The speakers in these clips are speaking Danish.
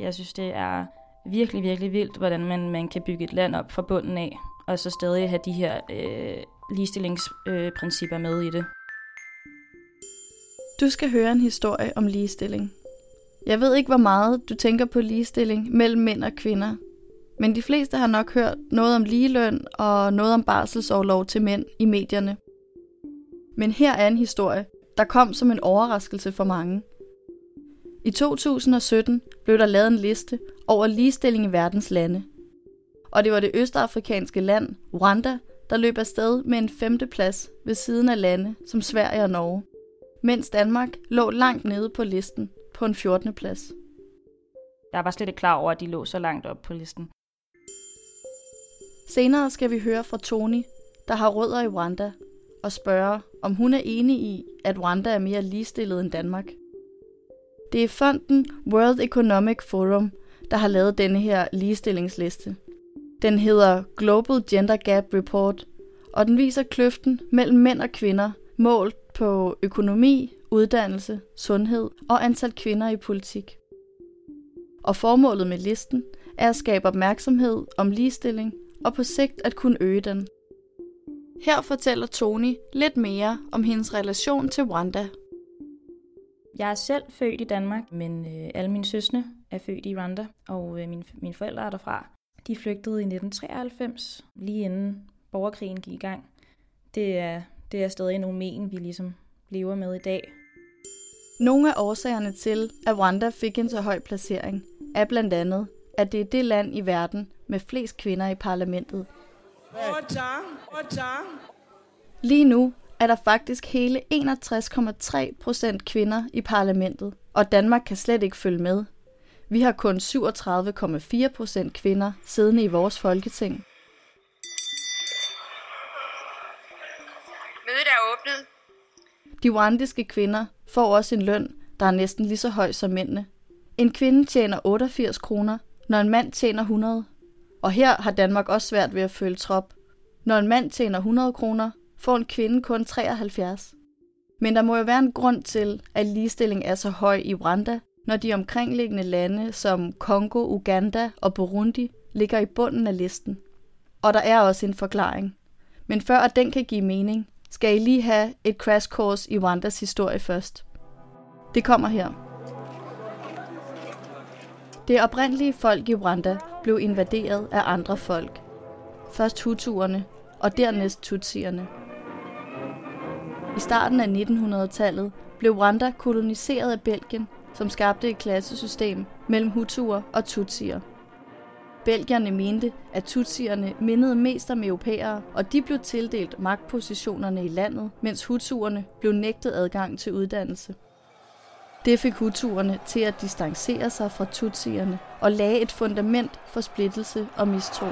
Jeg synes, det er virkelig, virkelig vildt, hvordan man, man kan bygge et land op fra bunden af, og så stadig have de her øh, ligestillingsprincipper øh, med i det. Du skal høre en historie om ligestilling. Jeg ved ikke, hvor meget du tænker på ligestilling mellem mænd og kvinder, men de fleste har nok hørt noget om ligeløn og noget om barselsårlov til mænd i medierne. Men her er en historie, der kom som en overraskelse for mange. I 2017 blev der lavet en liste over ligestilling i verdens lande. Og det var det østafrikanske land, Rwanda, der løb afsted med en femteplads ved siden af lande som Sverige og Norge, mens Danmark lå langt nede på listen på en 14. plads. Jeg var slet ikke klar over, at de lå så langt op på listen. Senere skal vi høre fra Tony, der har rødder i Rwanda, og spørge, om hun er enig i, at Rwanda er mere ligestillet end Danmark. Det er fonden World Economic Forum, der har lavet denne her ligestillingsliste. Den hedder Global Gender Gap Report, og den viser kløften mellem mænd og kvinder målt på økonomi, uddannelse, sundhed og antal kvinder i politik. Og formålet med listen er at skabe opmærksomhed om ligestilling og på sigt at kunne øge den. Her fortæller Tony lidt mere om hendes relation til Wanda. Jeg er selv født i Danmark, men øh, alle mine søstre er født i Rwanda, og øh, mine, mine forældre er derfra. De flygtede i 1993, lige inden borgerkrigen gik i gang. Det er, det er stadig nogle men, vi ligesom lever med i dag. Nogle af årsagerne til, at Rwanda fik en så høj placering, er blandt andet, at det er det land i verden med flest kvinder i parlamentet. Lige nu er der faktisk hele 61,3 procent kvinder i parlamentet, og Danmark kan slet ikke følge med. Vi har kun 37,4 procent kvinder siddende i vores folketing. Mødet er åbnet. De rwandiske kvinder får også en løn, der er næsten lige så høj som mændene. En kvinde tjener 88 kroner, når en mand tjener 100. Og her har Danmark også svært ved at følge trop. Når en mand tjener 100 kroner, får en kvinde kun 73. Men der må jo være en grund til, at ligestilling er så høj i Rwanda, når de omkringliggende lande som Kongo, Uganda og Burundi ligger i bunden af listen. Og der er også en forklaring. Men før at den kan give mening, skal I lige have et crash course i Rwandas historie først. Det kommer her. Det oprindelige folk i Rwanda blev invaderet af andre folk. Først Hutuerne og dernæst Tutsierne. I starten af 1900-tallet blev Rwanda koloniseret af Belgien, som skabte et klassesystem mellem Hutuer og Tutsier. Belgierne mente, at Tutsierne mindede mest om europæere, og de blev tildelt magtpositionerne i landet, mens Hutuerne blev nægtet adgang til uddannelse. Det fik Hutuerne til at distancere sig fra Tutsierne og lagde et fundament for splittelse og mistro.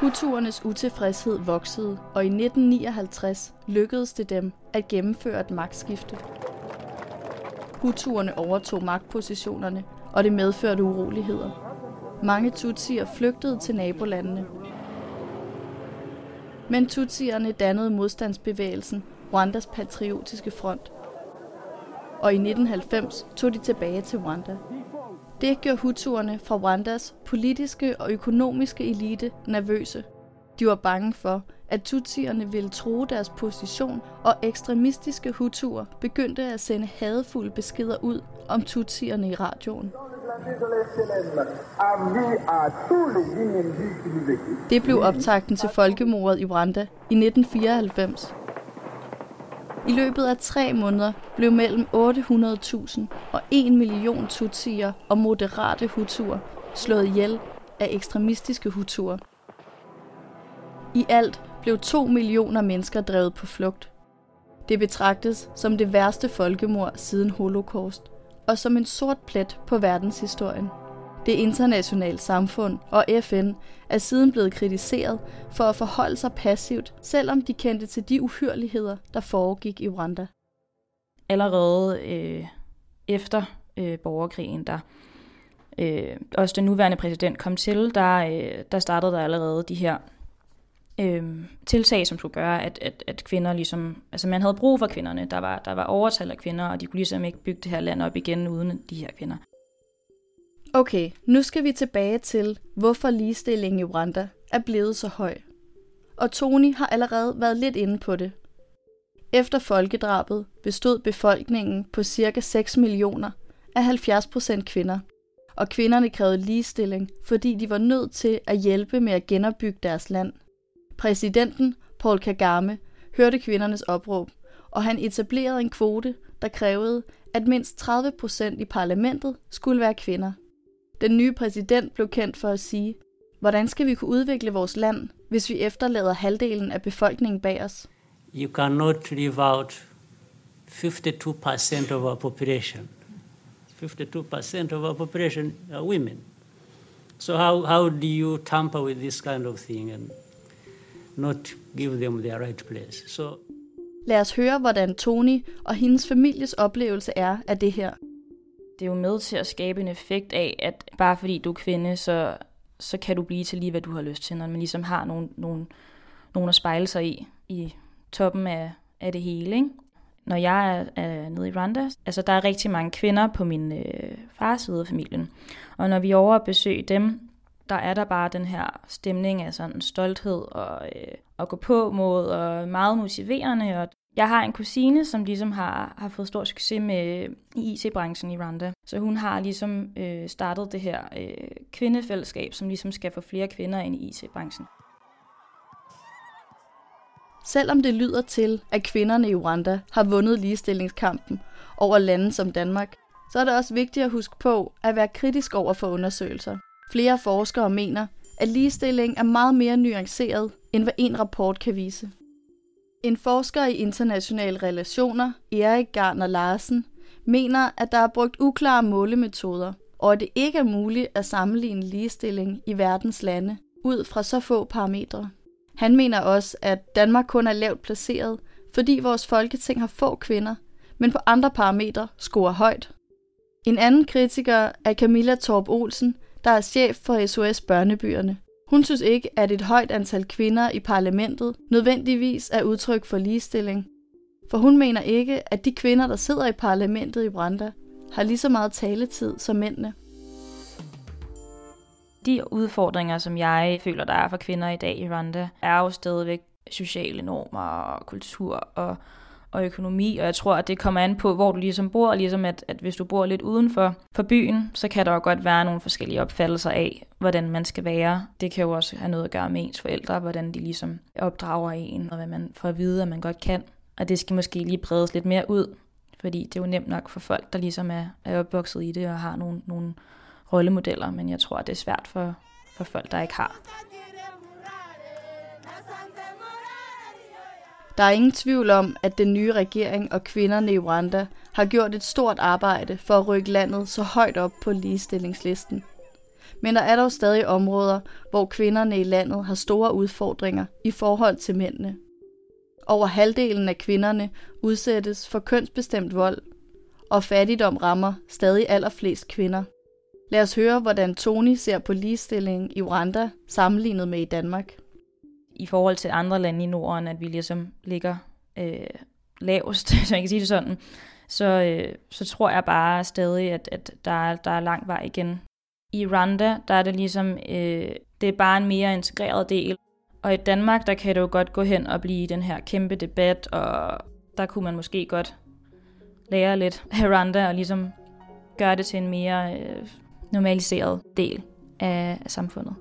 Hutuernes utilfredshed voksede, og i 1959 lykkedes det dem at gennemføre et magtskifte. Hutuerne overtog magtpositionerne, og det medførte uroligheder. Mange tutsier flygtede til nabolandene. Men tutsierne dannede modstandsbevægelsen Rwandas patriotiske front. Og i 1990 tog de tilbage til Rwanda. Det gjorde hutuerne fra Rwandas politiske og økonomiske elite nervøse. De var bange for, at tutsierne ville true deres position, og ekstremistiske hutuer begyndte at sende hadefulde beskeder ud om tutsierne i radioen. Det blev optakten til folkemordet i Rwanda i 1994. I løbet af tre måneder blev mellem 800.000 og 1 million tutsier og moderate hutuer slået ihjel af ekstremistiske hutuer. I alt blev 2 millioner mennesker drevet på flugt. Det betragtes som det værste folkemord siden holocaust, og som en sort plet på verdenshistorien. Det internationale samfund og FN er siden blevet kritiseret for at forholde sig passivt, selvom de kendte til de uhyrligheder, der foregik i Rwanda. Allerede øh, efter øh, borgerkrigen, der øh, også den nuværende præsident kom til, der, øh, der startede der allerede de her øh, tiltag, som skulle gøre, at, at, at kvinder ligesom, altså man havde brug for kvinderne, der var, der var overtal af kvinder, og de kunne ligesom ikke bygge det her land op igen uden de her kvinder. Okay, nu skal vi tilbage til, hvorfor ligestillingen i Rwanda er blevet så høj. Og Tony har allerede været lidt inde på det. Efter folkedrabet bestod befolkningen på ca. 6 millioner af 70% kvinder. Og kvinderne krævede ligestilling, fordi de var nødt til at hjælpe med at genopbygge deres land. Præsidenten, Paul Kagame, hørte kvindernes opråb, og han etablerede en kvote, der krævede, at mindst 30 procent i parlamentet skulle være kvinder. Den nye præsident blev kendt for at sige, hvordan skal vi kunne udvikle vores land, hvis vi efterlader halvdelen af befolkningen bag os? You cannot leave out 52% of our population. 52% of our population are women. So how, how do you tamper with this kind of thing and not give them their right place? So Lad os høre, hvordan Tony og hendes families oplevelse er af det her. Det er jo med til at skabe en effekt af, at bare fordi du er kvinde, så, så kan du blive til lige, hvad du har lyst til, når man ligesom har nogen, nogen, nogen at spejle sig i, i toppen af, af det hele. Ikke? Når jeg er, er nede i Rwanda, altså der er rigtig mange kvinder på min øh, fars side af familien. Og når vi er over at besøge dem, der er der bare den her stemning af sådan stolthed og øh, at gå på mod, og meget motiverende. Og jeg har en kusine, som ligesom har, har fået stor succes med i IT-branchen i Rwanda. Så hun har ligesom øh, startet det her øh, kvindefællesskab, som ligesom skal få flere kvinder ind i IT-branchen. Selvom det lyder til, at kvinderne i Rwanda har vundet ligestillingskampen over lande som Danmark, så er det også vigtigt at huske på at være kritisk over for undersøgelser. Flere forskere mener, at ligestilling er meget mere nuanceret, end hvad en rapport kan vise. En forsker i internationale relationer, Erik Garner Larsen, mener, at der er brugt uklare målemetoder, og at det ikke er muligt at sammenligne ligestilling i verdens lande ud fra så få parametre. Han mener også, at Danmark kun er lavt placeret, fordi vores folketing har få kvinder, men på andre parametre scorer højt. En anden kritiker er Camilla Torp Olsen, der er chef for SOS Børnebyerne. Hun synes ikke, at et højt antal kvinder i parlamentet nødvendigvis er udtryk for ligestilling. For hun mener ikke, at de kvinder, der sidder i parlamentet i Branda, har lige så meget taletid som mændene. De udfordringer, som jeg føler, der er for kvinder i dag i Rwanda, er jo stadigvæk sociale normer og kultur og og økonomi, og jeg tror, at det kommer an på, hvor du ligesom bor, ligesom at, at hvis du bor lidt uden for, for byen, så kan der jo godt være nogle forskellige opfattelser af, hvordan man skal være. Det kan jo også have noget at gøre med ens forældre, hvordan de ligesom opdrager en, og hvad man får at vide, at man godt kan. Og det skal måske lige bredes lidt mere ud, fordi det er jo nemt nok for folk, der ligesom er, er opvokset i det og har nogle, nogle rollemodeller, men jeg tror, at det er svært for, for folk, der ikke har. Der er ingen tvivl om, at den nye regering og kvinderne i Rwanda har gjort et stort arbejde for at rykke landet så højt op på ligestillingslisten. Men der er dog stadig områder, hvor kvinderne i landet har store udfordringer i forhold til mændene. Over halvdelen af kvinderne udsættes for kønsbestemt vold, og fattigdom rammer stadig allerflest kvinder. Lad os høre, hvordan Tony ser på ligestilling i Rwanda sammenlignet med i Danmark i forhold til andre lande i Norden, at vi ligesom ligger øh, lavest, så jeg kan sige det sådan, så, øh, så tror jeg bare stadig, at, at der, er, der er lang vej igen. I Rwanda, der er det ligesom, øh, det er bare en mere integreret del. Og i Danmark, der kan det jo godt gå hen og blive den her kæmpe debat, og der kunne man måske godt lære lidt af Rwanda og ligesom gøre det til en mere øh, normaliseret del af, af samfundet.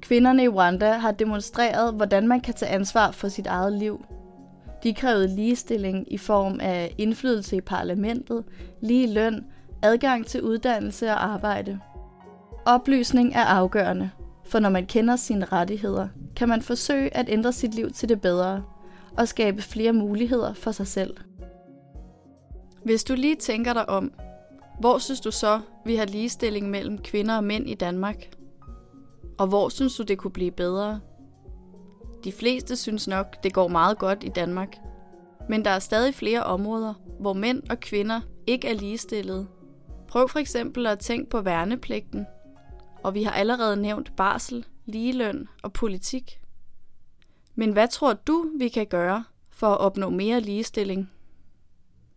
Kvinderne i Rwanda har demonstreret, hvordan man kan tage ansvar for sit eget liv. De krævede ligestilling i form af indflydelse i parlamentet, lige løn, adgang til uddannelse og arbejde. Oplysning er afgørende, for når man kender sine rettigheder, kan man forsøge at ændre sit liv til det bedre og skabe flere muligheder for sig selv. Hvis du lige tænker dig om, hvor synes du så, vi har ligestilling mellem kvinder og mænd i Danmark? Og hvor synes du, det kunne blive bedre? De fleste synes nok, det går meget godt i Danmark. Men der er stadig flere områder, hvor mænd og kvinder ikke er ligestillede. Prøv for eksempel at tænke på værnepligten. Og vi har allerede nævnt barsel, ligeløn og politik. Men hvad tror du, vi kan gøre for at opnå mere ligestilling?